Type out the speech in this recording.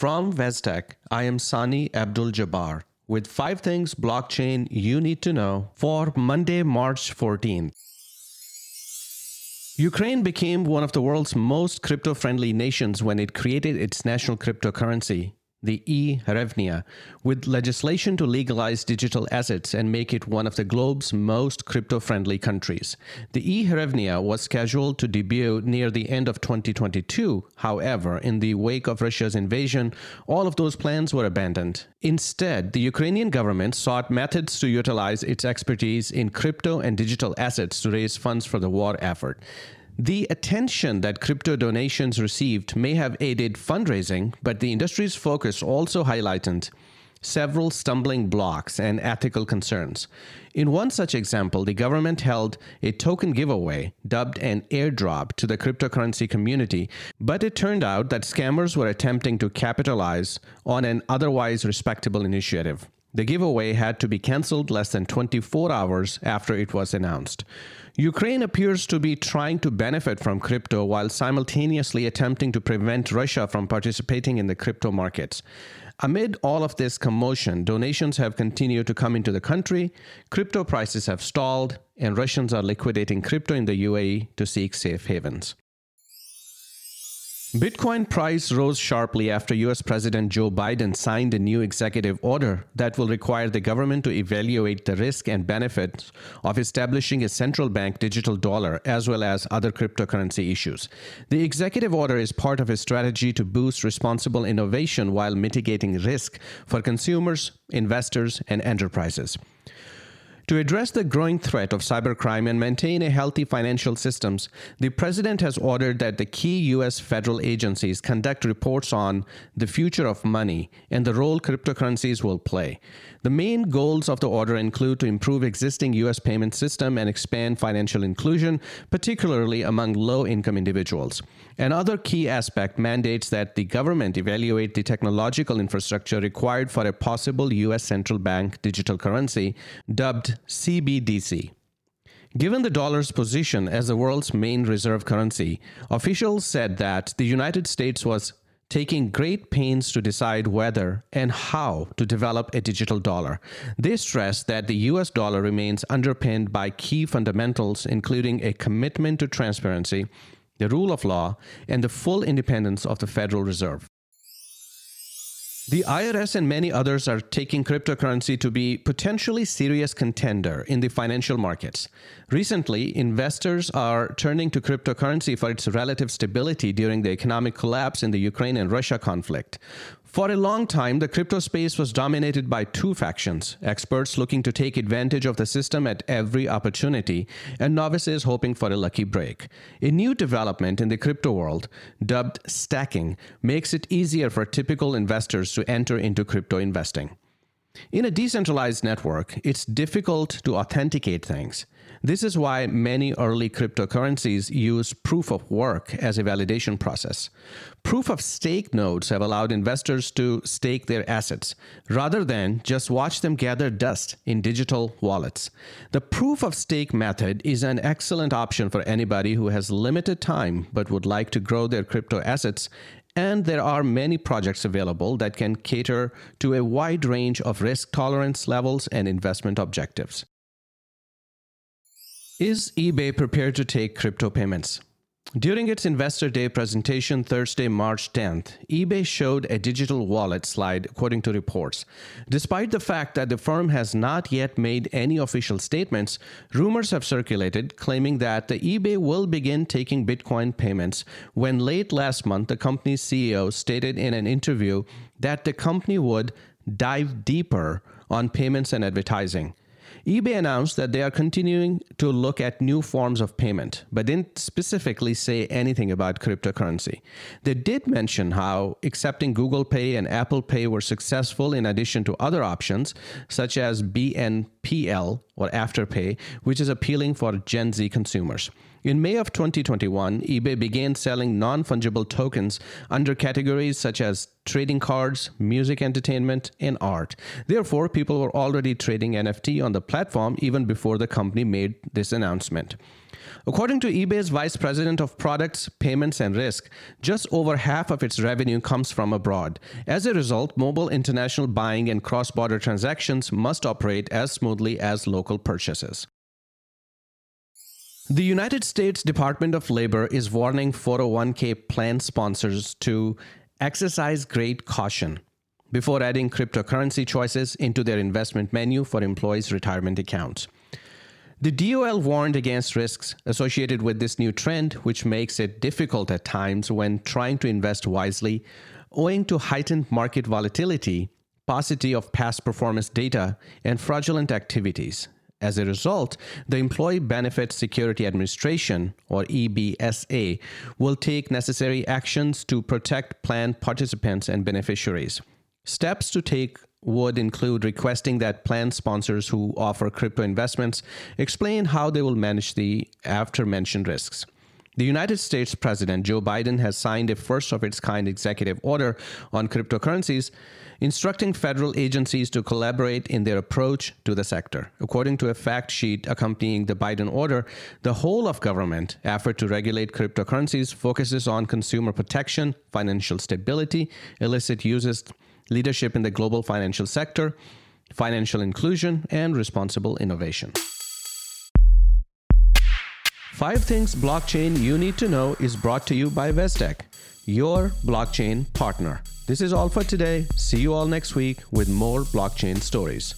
From Vestec, I am Sani Abdul Jabbar with five things blockchain you need to know for Monday, March 14th. Ukraine became one of the world's most crypto friendly nations when it created its national cryptocurrency, the e-hryvnia, with legislation to legalize digital assets and make it one of the globe's most crypto-friendly countries. The e-hryvnia was scheduled to debut near the end of 2022. However, in the wake of Russia's invasion, all of those plans were abandoned. Instead, the Ukrainian government sought methods to utilize its expertise in crypto and digital assets to raise funds for the war effort. The attention that crypto donations received may have aided fundraising, but the industry's focus also highlighted several stumbling blocks and ethical concerns. In one such example, the government held a token giveaway dubbed an airdrop to the cryptocurrency community, but it turned out that scammers were attempting to capitalize on an otherwise respectable initiative. The giveaway had to be cancelled less than 24 hours after it was announced. Ukraine appears to be trying to benefit from crypto while simultaneously attempting to prevent Russia from participating in the crypto markets. Amid all of this commotion, donations have continued to come into the country, crypto prices have stalled, and Russians are liquidating crypto in the UAE to seek safe havens. Bitcoin price rose sharply after US President Joe Biden signed a new executive order that will require the government to evaluate the risk and benefits of establishing a central bank digital dollar as well as other cryptocurrency issues. The executive order is part of a strategy to boost responsible innovation while mitigating risk for consumers, investors, and enterprises. To address the growing threat of cybercrime and maintain a healthy financial systems, the president has ordered that the key US federal agencies conduct reports on the future of money and the role cryptocurrencies will play. The main goals of the order include to improve existing US payment system and expand financial inclusion, particularly among low-income individuals. Another key aspect mandates that the government evaluate the technological infrastructure required for a possible US central bank digital currency dubbed CBDC. Given the dollar's position as the world's main reserve currency, officials said that the United States was taking great pains to decide whether and how to develop a digital dollar. They stressed that the US dollar remains underpinned by key fundamentals, including a commitment to transparency, the rule of law, and the full independence of the Federal Reserve. The IRS and many others are taking cryptocurrency to be potentially serious contender in the financial markets. Recently, investors are turning to cryptocurrency for its relative stability during the economic collapse in the Ukraine and Russia conflict. For a long time, the crypto space was dominated by two factions experts looking to take advantage of the system at every opportunity, and novices hoping for a lucky break. A new development in the crypto world, dubbed stacking, makes it easier for typical investors to enter into crypto investing. In a decentralized network, it's difficult to authenticate things. This is why many early cryptocurrencies use proof of work as a validation process. Proof of stake nodes have allowed investors to stake their assets rather than just watch them gather dust in digital wallets. The proof of stake method is an excellent option for anybody who has limited time but would like to grow their crypto assets and there are many projects available that can cater to a wide range of risk tolerance levels and investment objectives. Is eBay prepared to take crypto payments? During its Investor Day presentation Thursday, March 10th, eBay showed a digital wallet slide according to reports. Despite the fact that the firm has not yet made any official statements, rumors have circulated claiming that the eBay will begin taking Bitcoin payments when late last month the company's CEO stated in an interview that the company would dive deeper on payments and advertising eBay announced that they are continuing to look at new forms of payment, but didn't specifically say anything about cryptocurrency. They did mention how accepting Google Pay and Apple Pay were successful in addition to other options, such as BNPL or Afterpay, which is appealing for Gen Z consumers. In May of 2021, eBay began selling non fungible tokens under categories such as trading cards, music entertainment, and art. Therefore, people were already trading NFT on the platform even before the company made this announcement. According to eBay's vice president of products, payments, and risk, just over half of its revenue comes from abroad. As a result, mobile international buying and cross border transactions must operate as smoothly as local purchases. The United States Department of Labor is warning 401k plan sponsors to exercise great caution before adding cryptocurrency choices into their investment menu for employees' retirement accounts. The DOL warned against risks associated with this new trend, which makes it difficult at times when trying to invest wisely, owing to heightened market volatility, paucity of past performance data, and fraudulent activities. As a result, the Employee Benefit Security Administration, or EBSA, will take necessary actions to protect plan participants and beneficiaries. Steps to take would include requesting that plan sponsors who offer crypto investments explain how they will manage the after mentioned risks. The United States President Joe Biden has signed a first of its kind executive order on cryptocurrencies, instructing federal agencies to collaborate in their approach to the sector. According to a fact sheet accompanying the Biden order, the whole of government effort to regulate cryptocurrencies focuses on consumer protection, financial stability, illicit uses, leadership in the global financial sector, financial inclusion, and responsible innovation. Five Things Blockchain You Need to Know is brought to you by Vestec, your blockchain partner. This is all for today. See you all next week with more blockchain stories.